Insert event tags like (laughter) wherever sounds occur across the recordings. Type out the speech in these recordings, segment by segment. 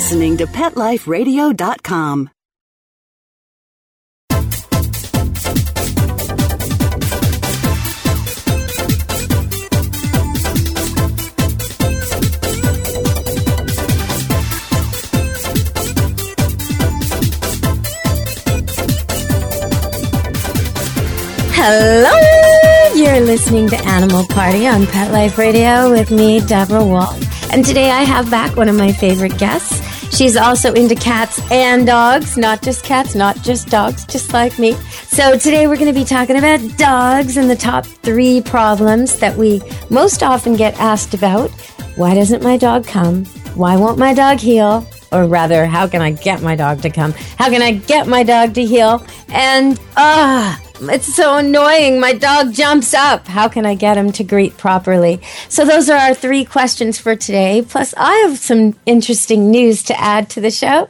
listening to PetLifeRadio.com. Hello! You're listening to Animal Party on Pet Life Radio with me, Deborah Wolf. And today I have back one of my favorite guests. She's also into cats and dogs, not just cats, not just dogs, just like me. So today we're going to be talking about dogs and the top three problems that we most often get asked about. Why doesn't my dog come? Why won't my dog heel? Or rather, how can I get my dog to come? How can I get my dog to heel? And, ah, uh, it's so annoying. My dog jumps up. How can I get him to greet properly? So, those are our three questions for today. Plus, I have some interesting news to add to the show.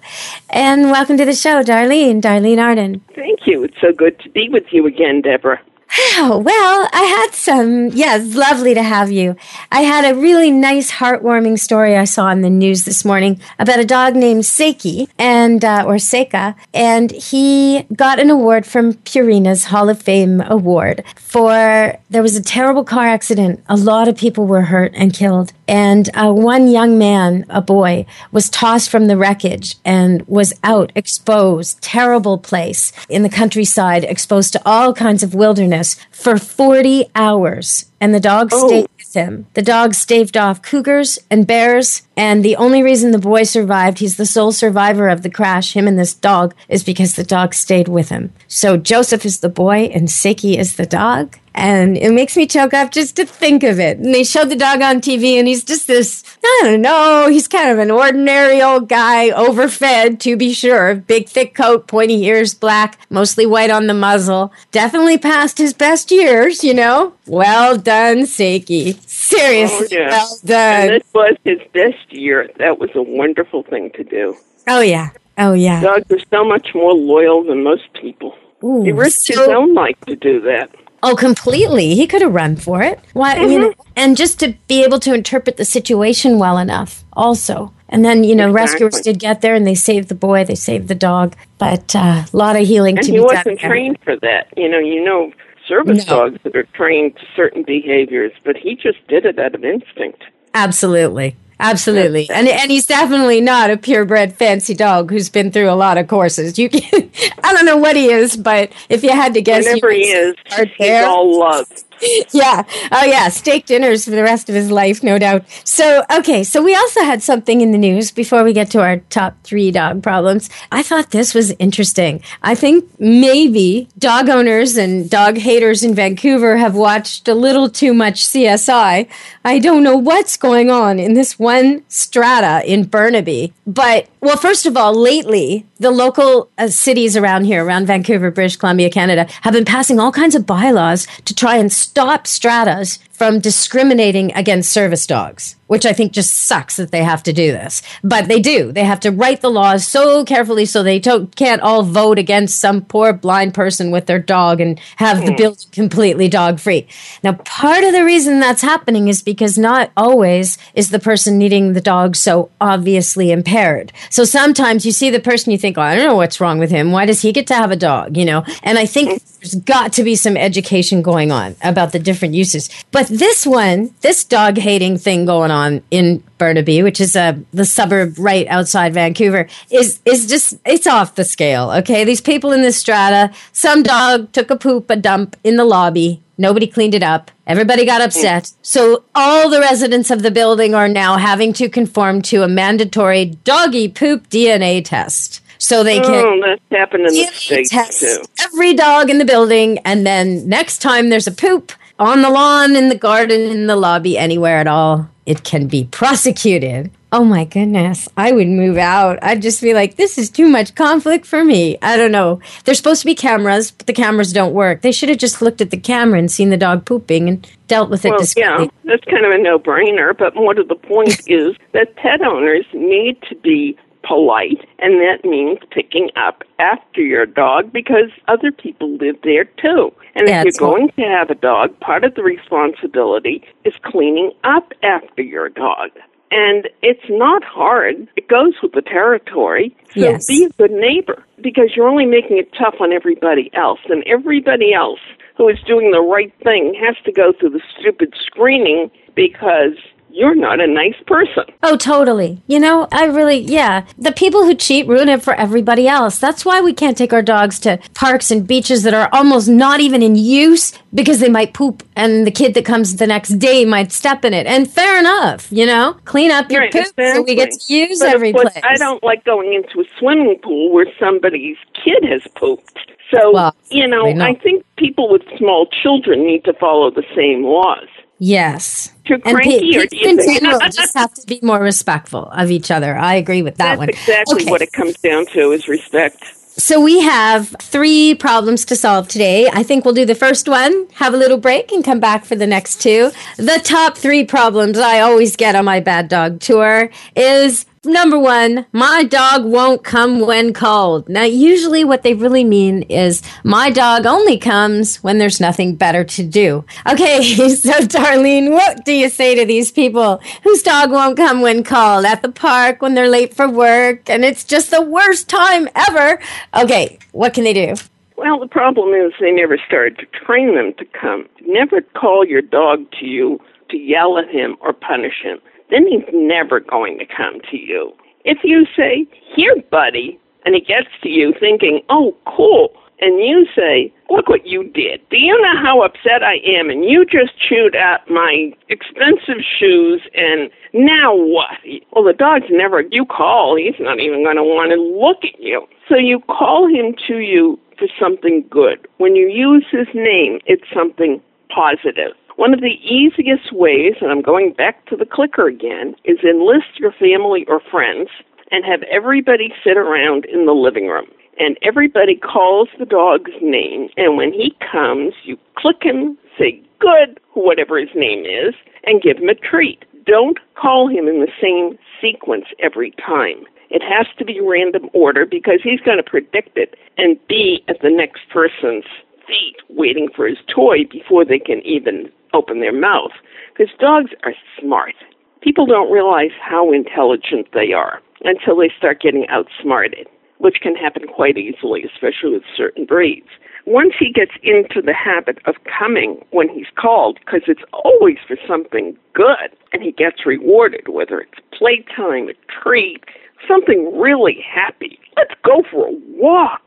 And welcome to the show, Darlene, Darlene Arden. Thank you. It's so good to be with you again, Deborah. Oh, well, I had some. It's lovely to have you. I had a really nice, heartwarming story I saw in the news this morning about a dog named Seiki and uh, or Seika, and he got an award from Purina's Hall of Fame award for there was a terrible car accident. A lot of people were hurt and killed, and uh, one young man, a boy, was tossed from the wreckage and was out, exposed, terrible place in the countryside, exposed to all kinds of wilderness for 40 hours. And the dog oh. stayed with him. The dog staved off cougars and bears. And the only reason the boy survived, he's the sole survivor of the crash, him and this dog, is because the dog stayed with him. So Joseph is the boy and Seiki is the dog and it makes me choke up just to think of it. And they showed the dog on TV, and he's just this I don't know, he's kind of an ordinary old guy, overfed to be sure, big thick coat, pointy ears, black, mostly white on the muzzle. Definitely past his best years, you know. Well done, Seiki. Seriously, oh, yeah. well done. And this was his best year. That was a wonderful thing to do. Oh yeah, oh yeah. Dogs are so much more loyal than most people. Ooh, he risked so- his own life to do that. Oh, completely. He could have run for it. Why? Mm-hmm. You know, and just to be able to interpret the situation well enough, also. And then you know, exactly. rescuers did get there, and they saved the boy, they saved the dog, but uh, a lot of healing and to be done. he wasn't trained for that. You know, you know, service no. dogs that are trained to certain behaviors, but he just did it out of instinct. Absolutely. Absolutely. And and he's definitely not a purebred fancy dog who's been through a lot of courses. You can, (laughs) I don't know what he is, but if you had to guess, whatever he is, he's all love. (laughs) yeah. Oh, yeah. Steak dinners for the rest of his life, no doubt. So, okay. So, we also had something in the news before we get to our top three dog problems. I thought this was interesting. I think maybe dog owners and dog haters in Vancouver have watched a little too much CSI. I don't know what's going on in this one strata in Burnaby, but well, first of all, lately, the local uh, cities around here, around Vancouver, British Columbia, Canada, have been passing all kinds of bylaws to try and stop stratas from discriminating against service dogs, which I think just sucks that they have to do this. But they do. They have to write the laws so carefully so they can't all vote against some poor blind person with their dog and have the hmm. building completely dog free. Now, part of the reason that's happening is because not always is the person needing the dog so obviously impaired. So sometimes you see the person, you think, oh, I don't know what's wrong with him. Why does he get to have a dog? You know? And I think there's got to be some education going on about the different uses. But this one, this dog hating thing going on in Burnaby, which is uh, the suburb right outside Vancouver, is is just it's off the scale. Okay, these people in this strata, some dog took a poop, a dump in the lobby. Nobody cleaned it up. Everybody got upset. So all the residents of the building are now having to conform to a mandatory doggy poop DNA test so they can oh, that's happened in the states test too. every dog in the building and then next time there's a poop on the lawn, in the garden, in the lobby, anywhere at all, it can be prosecuted. Oh my goodness. I would move out. I'd just be like, this is too much conflict for me. I don't know. There's supposed to be cameras, but the cameras don't work. They should have just looked at the camera and seen the dog pooping and dealt with it well, Yeah, that's kind of a no brainer. But more to the point (laughs) is that pet owners need to be polite, and that means picking up after your dog because other people live there too. And if you're going to have a dog, part of the responsibility is cleaning up after your dog. And it's not hard. It goes with the territory. So Yes. be a good neighbor because you're only making it tough on everybody else. And everybody else who is doing the right thing has to go through the stupid screening because you're not a nice person. Oh, totally. You know, I really, yeah. The people who cheat ruin it for everybody else. That's why we can't take our dogs to parks and beaches that are almost not even in use because they might poop and the kid that comes the next day might step in it. And fair enough, you know? Clean up your Right, poop so we get to use But every course, place. I don't like going into a swimming pool where somebody's kid has pooped. So, Well, you know. I think people with small children need to follow the same laws. Yes. Too And cranky, pe- or do people you in general (laughs) just have to be more respectful of each other. I agree with that That's one. exactly Okay. what it comes down to is respect. So we have three problems to solve today. I think we'll do the first one, have a little break, and come back for the next two. The top three problems I always get on my bad dog tour is number one, my dog won't come when called. Now, usually what they really mean is my dog only comes when there's nothing better to do. Okay, (laughs) so Darlene, what do you say to these people whose dog won't come when called at the park when they're late for work and it's just the worst time ever? Okay, what can they do? Well, the problem is they never started to train them to come. Never call your dog to you to yell at him or punish him. Then he's never going to come to you. If you say, Here, buddy, and he gets to you thinking, Oh, cool, and you say, Look what you did. Do you know how upset I am? And you just chewed out my expensive shoes, and now what? Well, the dog's never, you call, he's not even going to want to look at you. So you call him to you for something good. When you use his name, it's something positive. One of the easiest ways, and I'm going back to the clicker again, is enlist your family or friends and have everybody sit around in the living room. And everybody calls the dog's name, and when he comes, you click him, say good, whatever his name is, and give him a treat. Don't call him in the same sequence every time. It has to be random order because he's going to predict it and be at the next person's feet waiting for his toy before they can even open their mouth. Because dogs are smart. People don't realize how intelligent they are until they start getting outsmarted, which can happen quite easily, especially with certain breeds. Once he gets into the habit of coming when he's called, because it's always for something good, and he gets rewarded, whether it's playtime, a treat, something really happy. Let's go for a walk.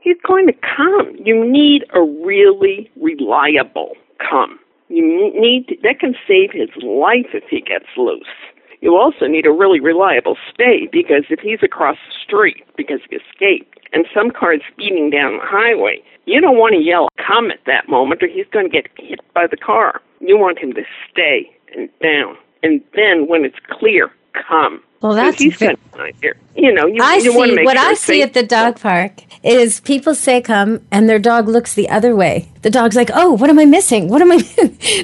He's going to come. You need a really reliable come. You need to, that can save his life if he gets loose. You also need a really reliable stay because if he's across the street because he escaped and some car's speeding down the highway, you don't want to yell come at that moment or he's going to get hit by the car. You want him to stay and down. And then when it's clear, come. Well, that's ve- kind here. You know, you, I you see what sure I see at the dog park is people say come and their dog looks the other way. The dog's like, "Oh, what am I missing? What am I?" (laughs)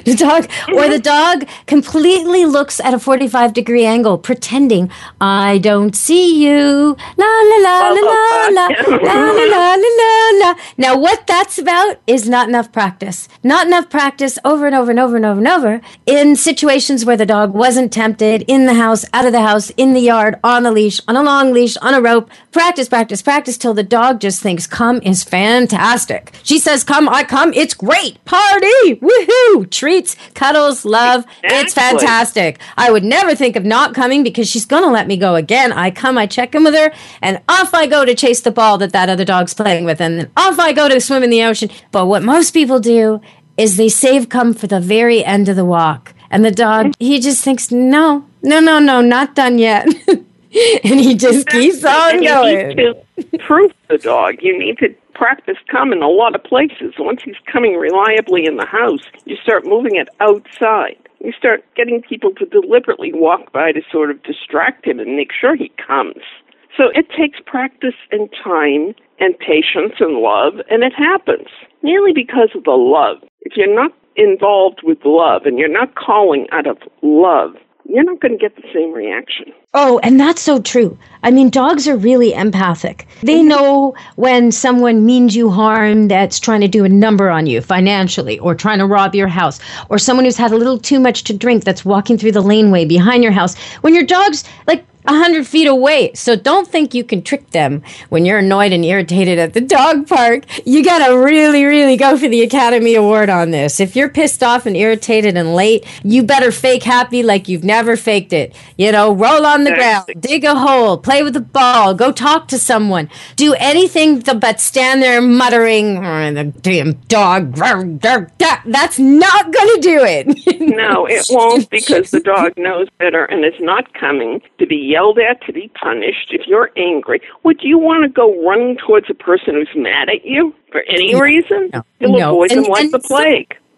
the dog or the dog completely looks at a forty-five degree angle, pretending I don't see you. La la la la la la la la la la la la. Now, what that's about is not enough practice. Not enough practice over and over and over and over and over in situations where the dog wasn't tempted in the house, out of the house, in the yard, on a leash, on a long leash, on a rope. Practice, practice, practice till the dog just thinks come is fantastic. She says come, I come, it's great. Party, woohoo, treats, cuddles, love. It's fantastic. I would never think of not coming because she's going to let me go again. I come, I check in with her, and off I go to chase the ball that that other dog's playing with, and then off I go to swim in the ocean. But what most people do is they save come for the very end of the walk. And the dog, he just thinks, no, no, no, no, not done yet. (laughs) and he just keeps on going. You need to prove the dog. You need to practice come in a lot of places. Once he's coming reliably in the house, you start moving it outside. You start getting people to deliberately walk by to sort of distract him and make sure he comes. So it takes practice and time and patience and love, and it happens merely because of the love. If you're not involved with love and you're not calling out of love, you're not going to get the same reaction. Oh, and that's so true. I mean, dogs are really empathic. They Mm-hmm. know when someone means you harm that's trying to do a number on you financially or trying to rob your house, or someone who's had a little too much to drink that's walking through the laneway behind your house. When your dog's like, a hundred feet away. So don't think you can trick them when you're annoyed and irritated at the dog park. You gotta really, really go for the Academy Award on this. If you're pissed off and irritated and late, you better fake happy like you've never faked it. You know, roll on the ground, dig a hole, play with the ball, go talk to someone, do anything but stand there muttering, "Oh, the damn dog. grr, grr, that- That's not gonna do it. No, it (laughs) won't because the dog knows better and is not coming to be yelled at, to be punished. If you're angry, would you want to go running towards a person who's mad at you for any reason? No. You'll No. avoid them And- like and the so-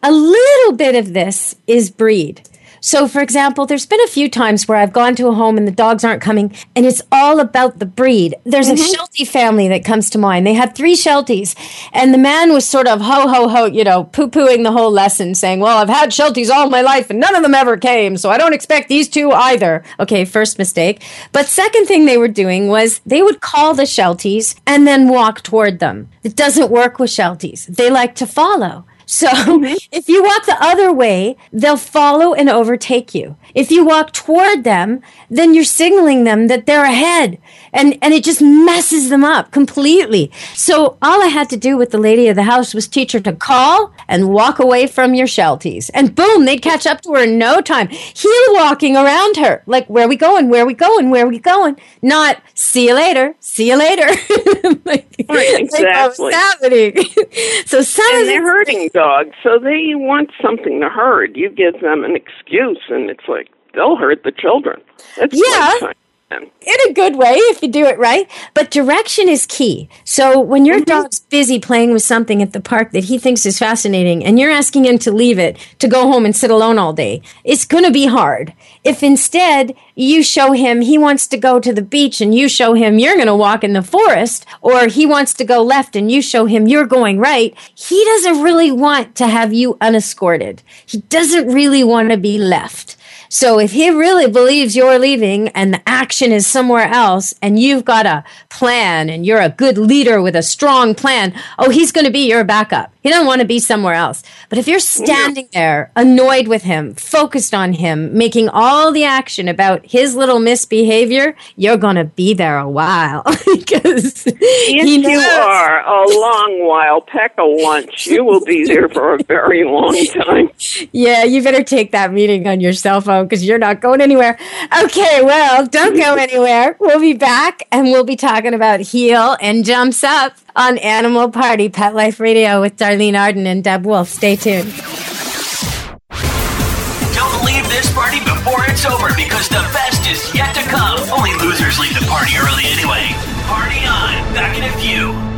a little bit of this is breed. So, for example, there's been a few times where I've gone to a home and the dogs aren't coming, and it's all about the breed. There's a mm-hmm. Sheltie family that comes to mind. They had three Shelties, and the man was sort of ho, ho, ho, you know, poo pooing the whole lesson, saying, Well, I've had Shelties all my life, and none of them ever came, so I don't expect these two either. Okay, first mistake. But second thing they were doing was they would call the Shelties and then walk toward them. It doesn't work with Shelties, they like to follow. So mm-hmm. (laughs) if you walk the other way, they'll follow and overtake you. If you walk toward them, then you're signaling them that they're ahead. And, and it just messes them up completely. So all I had to do with the lady of the house was teach her to call and walk away from your shelties. And boom, they'd catch up to her in no time. Heel walking around her. Like, where we going? Where we going? Where we going? Not, see you later. See you later. (laughs) like, (laughs) Right, like oh, what exactly. happening? (laughs) so some And of they're herding dogs, so they want something to herd You give them an excuse, and it's like they'll hurt the children. That's Yeah. In a good way if you do it right. But direction is key. So when your mm-hmm. dog's busy playing with something at the park that he thinks is fascinating and you're asking him to leave it to go home and sit alone all day, it's going to be hard. If instead you show him he wants to go to the beach and you show him you're going to walk in the forest or he wants to go left and you show him you're going right, he doesn't really want to have you unescorted. He doesn't really want to be left. So if he really believes you're leaving and the action is somewhere else and you've got a plan and you're a good leader with a strong plan, oh, he's going to be your backup. He doesn't want to be somewhere else. But if you're standing there annoyed with him, focused on him, making all the action about his little misbehavior, you're going to be there a while (laughs) because Yes, he you are. A long while. Peck a lunch. You will be there for a very long (laughs) time. Yeah, you better take that meeting on your cell phone because you're not going anywhere. Okay, well, don't go anywhere. We'll be back and we'll be talking about heel and jumps up on Animal Party Pet Life Radio with Darlene Arden and Deb Wolf. Stay tuned. Don't leave this party before it's over because the best is yet to come. Only losers leave the party early anyway. Party on. Back in a few.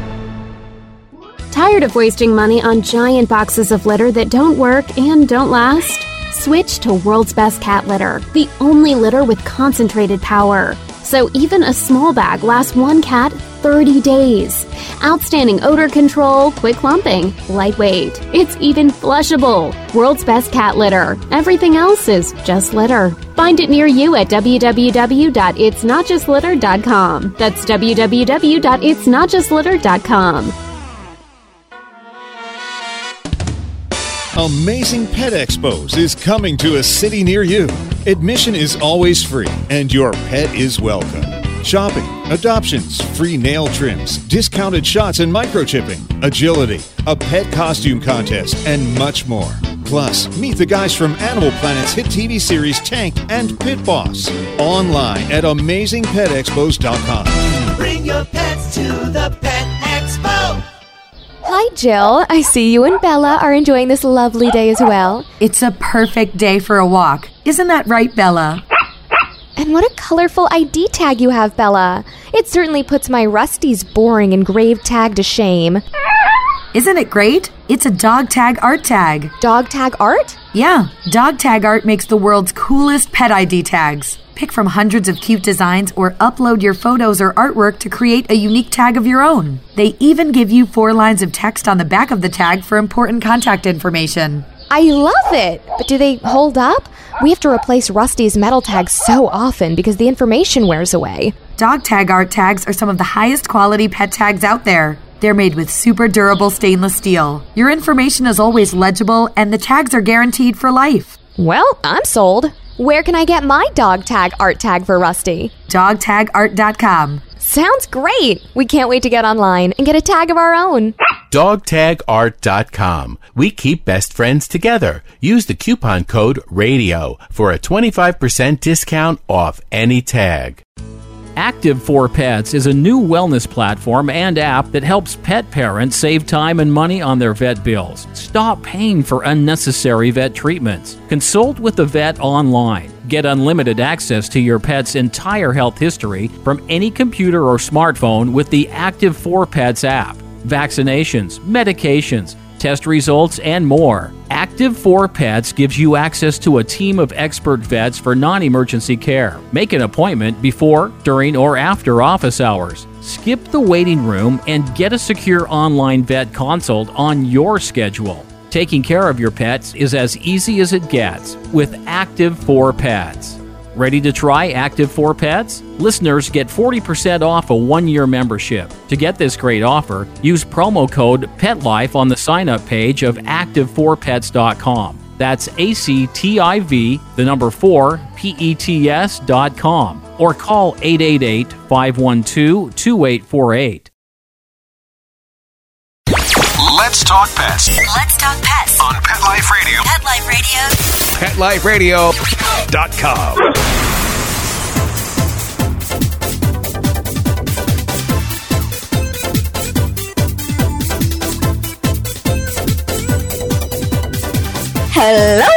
Tired of wasting money on giant boxes of litter that don't work and don't last? Switch to World's Best Cat Litter, the only litter with concentrated power. So even a small bag lasts one cat 30 days. Outstanding odor control, quick clumping, lightweight. It's even flushable. World's Best Cat Litter. Everything else is just litter. Find it near you at www.itsnotjustlitter.com. That's www.itsnotjustlitter.com. Amazing Pet Expos is coming to a city near you. Admission is always free, and your pet is welcome. Shopping, adoptions, free nail trims, discounted shots and microchipping, agility, a pet costume contest, and much more. Plus, meet the guys from Animal Planet's hit TV series Tank and Pit Boss. Online at amazingpetexpos.com. Bring your pets to the Pet Expo. Hi, Jill. I see you and Bella are enjoying this lovely day as well. It's a perfect day for a walk. Isn't that right, Bella? And what a colorful ID tag you have, Bella. It certainly puts my Rusty's boring engraved tag to shame. Isn't it great? It's a dog tag art tag. Dog tag art? Yeah, dog tag art makes the world's coolest pet ID tags. Pick from hundreds of cute designs or upload your photos or artwork to create a unique tag of your own. They even give you four lines of text on the back of the tag for important contact information. I love it. But do they hold up? We have to replace Rusty's metal tags so often because the information wears away. Dog tag art tags are some of the highest quality pet tags out there. They're made with super durable stainless steel. Your information is always legible, and the tags are guaranteed for life. Well, I'm sold. Where can I get my dog tag art tag for Rusty? DogTagArt.com. Sounds great. We can't wait to get online and get a tag of our own. DogTagArt.com. We keep best friends together. Use the coupon code RADIO for a 25% discount off any tag. Active for Pets is a new wellness platform and app that helps pet parents save time and money on their vet bills. Stop paying for unnecessary vet treatments. Consult with the vet online. Get unlimited access to your pet's entire health history from any computer or smartphone with the Active for Pets app. Vaccinations, medications, test results, and more. Active 4 Pets gives you access to a team of expert vets for non emergency care. Make an appointment before, during, or after office hours. Skip the waiting room and get a secure online vet consult on your schedule. Taking care of your pets is as easy as it gets with Active for Pets. Ready to try Active for Pets? Listeners get 40% off a one year membership. To get this great offer, use promo code PETLIFE on the sign up page of ActiveForPets.com. That's A C T I V, the number 4, P E T S.com. Or call 888 512 2848. Let's talk pets Let's talk pets on Pet Life Radio. Pet Life Radio. PetLifeRadio.com. Hello,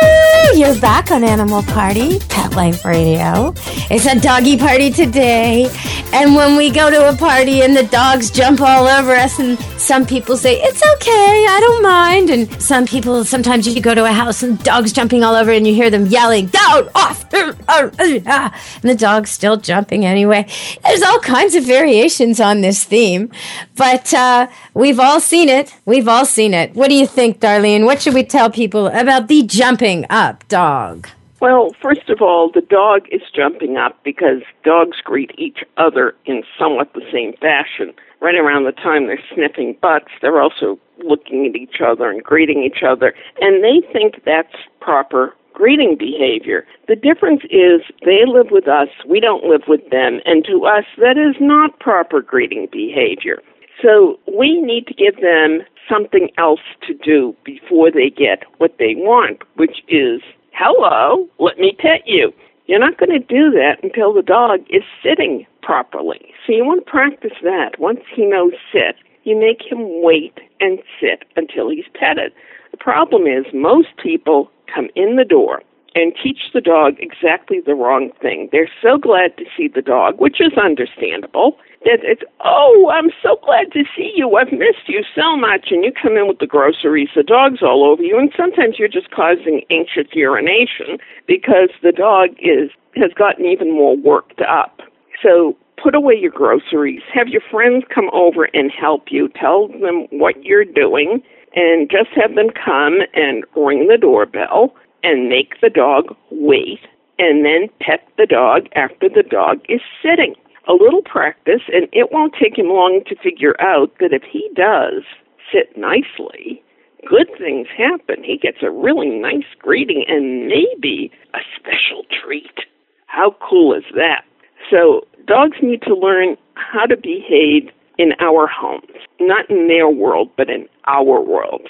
you're back on Animal Party, Pet Life Radio. It's a doggy party today. And when we go to a party and the dogs jump all over us, and some people say, It's okay, I don't mind. And some people, sometimes you go to a house and dogs jumping all over, and you hear them yelling, Down, off, uh, uh, uh. and the dog's still jumping anyway. There's all kinds of variations on this theme, but uh, we've all seen it. We've all seen it. What do you think, Darlene? What should we tell people about the jumping up dog? Well, first of all, the dog is jumping up because dogs greet each other in somewhat the same fashion. Right around the time they're sniffing butts, they're also looking at each other and greeting each other, and they think that's proper greeting behavior. The difference is they live with us, we don't live with them, and to us, that is not proper greeting behavior. So we need to give them something else to do before they get what they want, which is hello, let me pet you. You're not going to do that until the dog is sitting properly. So you want to practice that. Once he knows sit, you make him wait and sit until he's petted. The problem is most people come in the door and teach the dog exactly the wrong thing. They're so glad to see the dog, which is understandable, that it's, oh, I'm so glad to see you. I've missed you so much. And you come in with the groceries, the dog's all over you, and sometimes you're just causing anxious urination because the dog is has gotten even more worked up. So put away your groceries. Have your friends come over and help you. Tell them what you're doing and just have them come and ring the doorbell and make the dog wait and then pet the dog after the dog is sitting. A little practice, and it won't take him long to figure out that if he does sit nicely, good things happen. He gets a really nice greeting and maybe a special treat. How cool is that? So, dogs need to learn how to behave in our homes, not in their world, but in our world.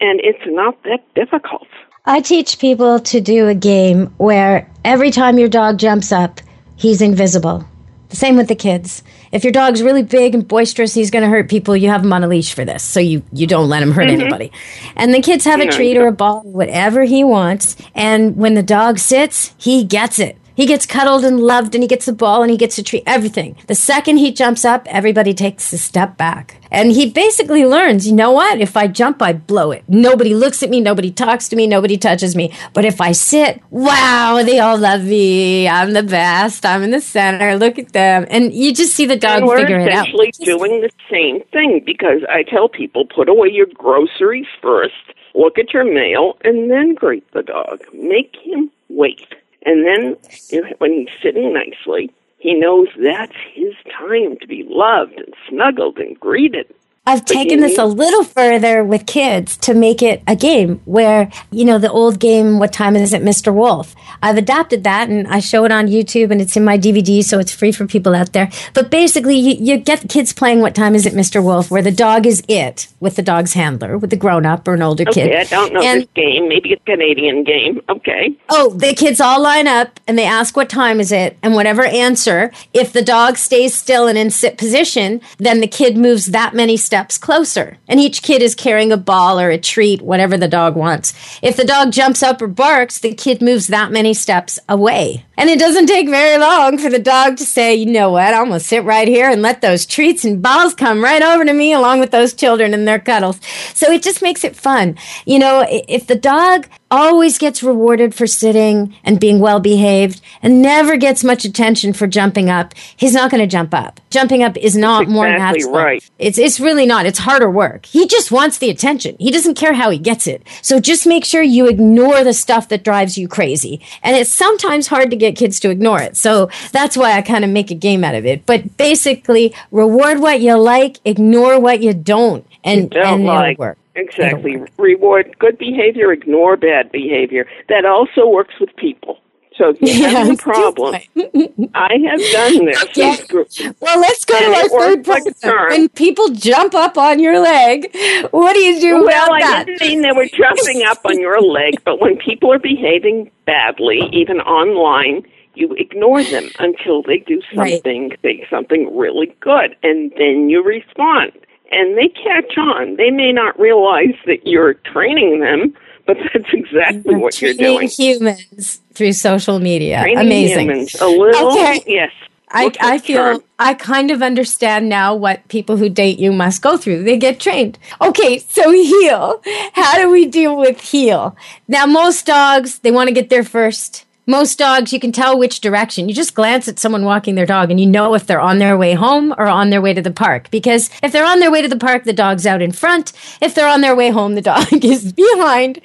And it's not that difficult. I teach people to do a game where every time your dog jumps up, he's invisible. The same with the kids. If your dog's really big and boisterous, he's going to hurt people. You have him on a leash for this, so you you don't let him hurt Mhm. anybody. And the kids have a Yeah, treat or a ball, whatever he wants. And when the dog sits, he gets it. He gets cuddled and loved and he gets a ball and he gets a treat, everything. The second he jumps up, everybody takes a step back. And he basically learns, you know what? If I jump, I blow it. Nobody looks at me, nobody talks to me, nobody touches me. But if I sit, wow, they all love me. I'm the best. I'm in the center. Look at them. And you just see the dog we're figure it out. essentially doing the same thing because I tell people put away your groceries first, look at your mail, and then greet the dog. Make him wait. And then you know, when he's sitting nicely, he knows that's his time to be loved and snuggled and greeted. I've taken this a little further with kids to make it a game where, you know, the old game, What Time Is It, Mr. Wolf? I've adapted that and I show it on YouTube and it's in my DVD, so it's free for people out there. But basically, you, you get kids playing What Time Is It, Mr. Wolf, where the dog is it with the dog's handler, with the grown up or an older Okay, kid. I don't know And- this game. Maybe it's a Canadian game. Okay. Oh, the kids all line up and they ask what time is it, and whatever answer, if the dog stays still and in sit position, then the kid moves that many steps closer. And each kid is carrying a ball or a treat, whatever the dog wants. If the dog jumps up or barks, the kid moves that many steps away. And it doesn't take very long for the dog to say, you know what, I'm gonna sit right here and let those treats and balls come right over to me along with those children and their cuddles. So it just makes it fun. You know, if the dog always gets rewarded for sitting and being well behaved and never gets much attention for jumping up, he's not gonna jump up. Jumping up is not more exactly natural. right. It's it's really not. It's harder work. He just wants the attention. He doesn't care how he gets it. So just make sure you ignore the stuff that drives you crazy. And it's sometimes hard to get kids to ignore it. So that's why I kind of make a game out of it. But basically, reward what you like, ignore what you don't, and don't and like. it'll work. Exactly. Reward good behavior, ignore bad behavior. That also works with people. So if you have a problem, (laughs) I have done this. Well, let's go And to our third works like a problem. charm. When people jump up on your leg, what do you do well, about I that? didn't mean they were jumping up on your leg, but when people are behaving badly, even online, you ignore them until they do Right. something, say something really good, and then you respond. And they catch on. They may not realize that you're training them, but that's exactly what you're Training doing. humans through social media. Training Amazing. humans. A little, Okay. yes. I, I feel charm. I kind of understand now what people who date you must go through. They get trained. Okay, so (laughs) heel. How do we deal with heel? Now, most dogs, they want to get there first. Most dogs, you can tell which direction. You just glance at someone walking their dog and you know if they're on their way home or on their way to the park. Because if they're on their way to the park, the dog's out in front. If they're on their way home, the dog (laughs) is behind.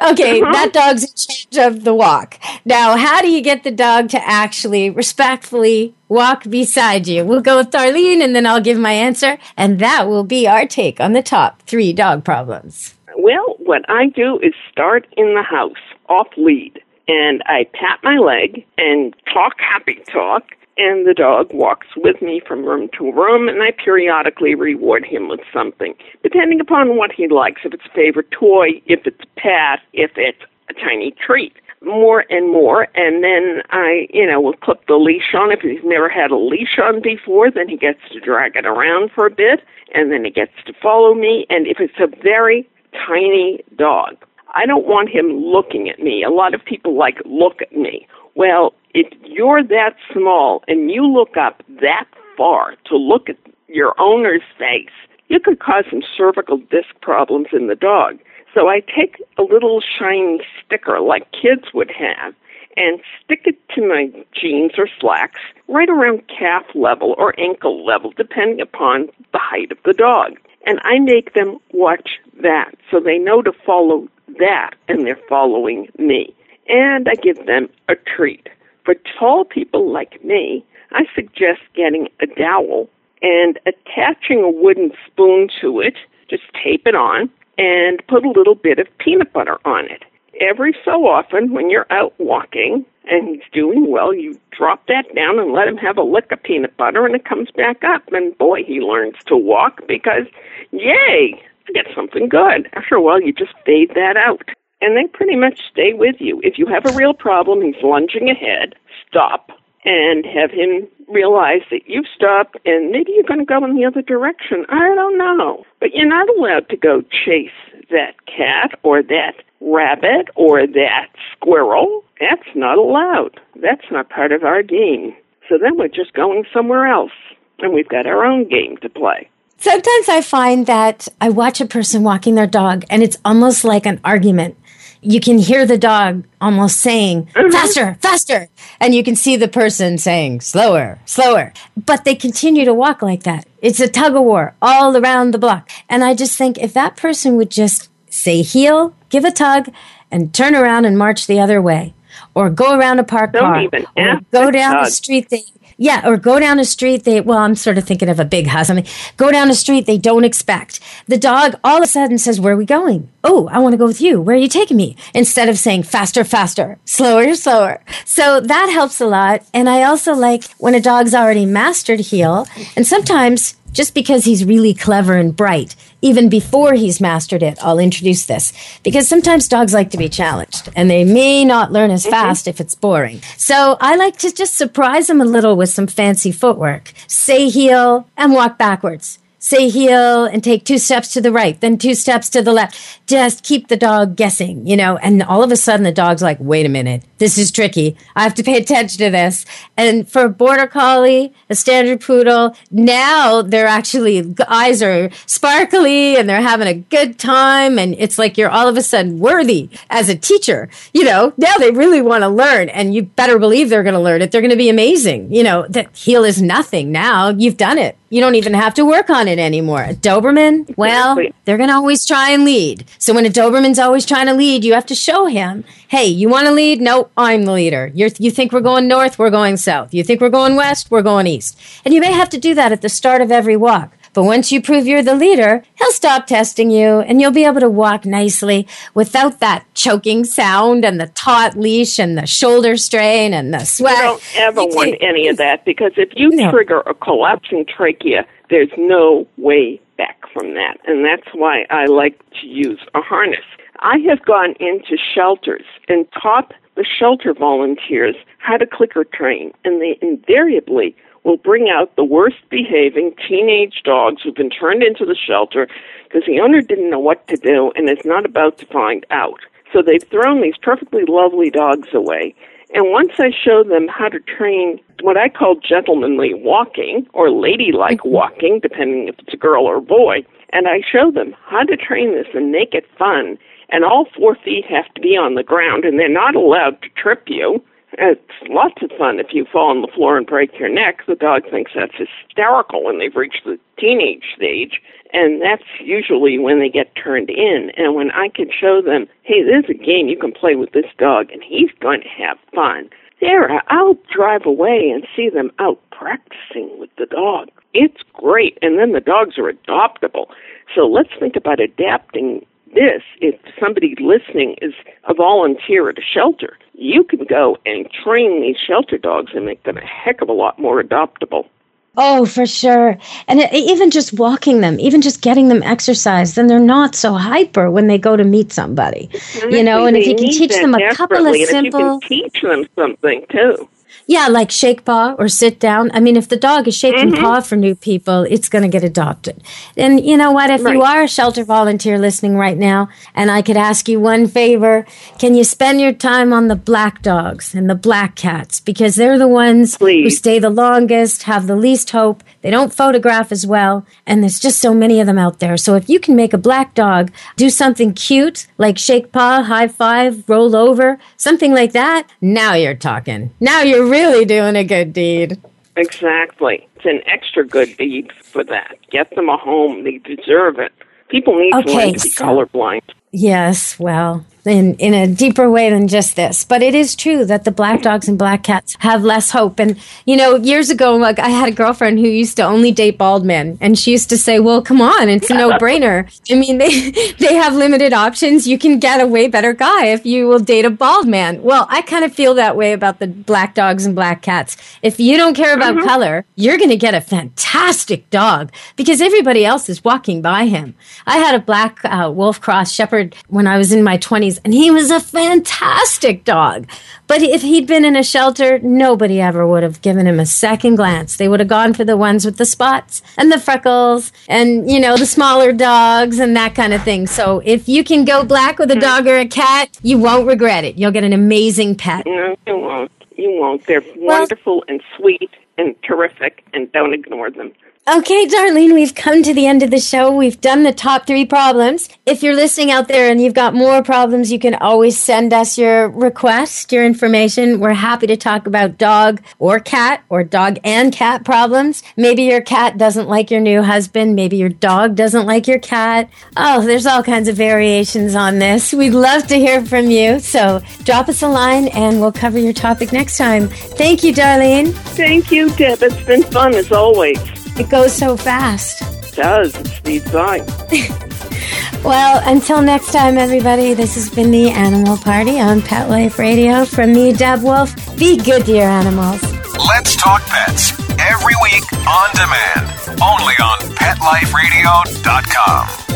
Okay, Uh-huh. that dog's in charge of the walk. Now, how do you get the dog to actually respectfully walk beside you? We'll go with Darlene and then I'll give my answer. And that will be our take on the top three dog problems. Well, what I do is start in the house, off lead, and I pat my leg and talk happy talk, and the dog walks with me from room to room, and I periodically reward him with something, depending upon what he likes, if it's a favorite toy, if it's a pat, if it's a tiny treat. More and more, and then I, you know, will clip the leash on. If he's never had a leash on before, then he gets to drag it around for a bit, and then he gets to follow me. And if it's a very tiny dog. I don't want him looking at me. A lot of people like look at me. Well, if you're that small and you look up that far to look at your owner's face, you could cause some cervical disc problems in the dog. So I take a little shiny sticker like kids would have and stick it to my jeans or slacks right around calf level or ankle level, depending upon the height of the dog. And I make them watch that so they know to follow that and they're following me. And I give them a treat. For tall people like me, I suggest getting a dowel and attaching a wooden spoon to it, just tape it on, and put a little bit of peanut butter on it. Every so often, when you're out walking and he's doing well, you drop that down and let him have a lick of peanut butter, and it comes back up. And boy, he learns to walk because, yay, I get something good. After a while, you just fade that out. And they pretty much stay with you. If you have a real problem, he's lunging ahead, stop and have him realize that you've stopped and maybe you're going to go in the other direction. I don't know. But you're not allowed to go chase that cat or that rabbit or that squirrel. That's not allowed. That's not part of our game. So then we're just going somewhere else. And we've got our own game to play. Sometimes I find that I watch a person walking their dog and it's almost like an argument. You can hear the dog almost saying, mm-hmm. faster, faster. And you can see the person saying, slower, slower. But they continue to walk like that. It's a tug of war all around the block. And I just think if that person would just say heel, give a tug, and turn around and march the other way, or go around a park Don't car, even go down the street they yeah, or go down a street they well, I'm sort of thinking of a big house. I mean, go down a street they don't expect. The dog all of a sudden says, Where are we going? Oh, I want to go with you. Where are you taking me? Instead of saying faster, faster, slower, slower. So that helps a lot. And I also like when a dog's already mastered heel, and sometimes just because he's really clever and bright, even before he's mastered it, I'll introduce this. Because sometimes dogs like to be challenged and they may not learn as mm-hmm. fast if it's boring. So I like to just surprise them a little with some fancy footwork. Say heel and walk backwards. Say heel and take two steps to the right, then two steps to the left. Just keep the dog guessing, you know, and all of a sudden the dog's like, wait a minute, this is tricky. I have to pay attention to this. And for a border collie, a standard poodle, now they're actually, eyes are sparkly and they're having a good time. And it's like you're all of a sudden worthy as a teacher. You know, now they really want to learn and you better believe they're going to learn it. They're going to be amazing. You know, that heel is nothing now. You've done it. You don't even have to work on it anymore. A Doberman, well, they're going to always try and lead. So when a Doberman's always trying to lead, you have to show him, hey, you want to lead? No, I'm the leader. You're, you think we're going north? We're going south. You think we're going west? We're going east. And you may have to do that at the start of every walk. But once you prove you're the leader, he'll stop testing you and you'll be able to walk nicely without that choking sound and the taut leash and the shoulder strain and the sweat. You don't ever You want any of that because if you No. trigger a collapsing trachea, there's no way back from that. And that's why I like to use a harness. I have gone into shelters and taught the shelter volunteers how to clicker train, and they invariably will bring out the worst behaving teenage dogs who've been turned into the shelter because the owner didn't know what to do and is not about to find out. So they've thrown these perfectly lovely dogs away. And once I show them how to train what I call gentlemanly walking or ladylike mm-hmm. walking, depending if it's a girl or a boy, and I show them how to train this and make it fun, and all four feet have to be on the ground and they're not allowed to trip you. It's lots of fun if you fall on the floor and break your neck. The dog thinks that's hysterical when they've reached the teenage stage. And that's usually when they get turned in. And when I can show them, hey, there's a game you can play with this dog and he's going to have fun. There, I'll drive away and see them out practicing with the dog. It's great. And then the dogs are adoptable. So let's think about adapting this if somebody listening is a volunteer at a shelter. You can go and train these shelter dogs and make them a heck of a lot more adoptable. Oh, for sure. And it, even just walking them, even just getting them exercise, then they're not so hyper when they go to meet somebody. You know, and if you can teach them a couple of desperately, and simple if you can teach them something too. Yeah, like shake paw or sit down. I mean, if the dog is shaking Mhm. paw for new people, it's going to get adopted. And you know what? If you are a shelter volunteer listening right now, and I could ask you one favor, can you spend your time on the black dogs and the black cats? Because they're the ones who stay the longest, have the least hope. They don't photograph as well. And there's just so many of them out there. So if you can make a black dog do something cute, like shake paw, high five, roll over, something like that, now you're talking. Now you're really doing a good deed. Exactly. It's an extra good deed for that. Get them a home. They deserve it. People need to learn to be so- colorblind. Yes, well, in in a deeper way than just this. But it is true that the black dogs and black cats have less hope. And you know, years ago, like I had a girlfriend who used to only date bald men, and she used to say, "Well, come on, it's a no brainer. (laughs) I mean, they they have limited options. You can get a way better guy if you will date a bald man." Well, I kind of feel that way about the black dogs and black cats. If you don't care about Mhm. color, you're going to get a fantastic dog because everybody else is walking by him. I had a black uh, wolf cross shepherd Shepherd when I was in my 20s, and he was a fantastic dog. But if he'd been in a shelter, nobody ever would have given him a second glance. They would have gone for the ones with the spots and the freckles and, you know, the smaller dogs and that kind of thing. So if you can go black with a mm-hmm. dog or a cat, you won't regret it. You'll get an amazing pet. No, you won't. You won't. They're wonderful and sweet and terrific, and don't ignore them. Okay, Darlene, we've come to the end of the show. We've done the top three problems. If you're listening out there and you've got more problems, you can always send us your request, your information. We're happy to talk about dog or cat or dog and cat problems. Maybe your cat doesn't like your new husband. Maybe your dog doesn't like your cat. Oh, there's all kinds of variations on this. We'd love to hear from you. So drop us a line and we'll cover your topic next time. Thank you, Darlene. Thank you, Deb. It's been fun as always. It goes so fast. It does. It speeds by. (laughs) Well, until next time, everybody, this has been the Animal Party on Pet Life Radio. From me, Deb Wolf. Be good to your animals. Let's talk pets every week on demand, only on PetLifeRadio.com.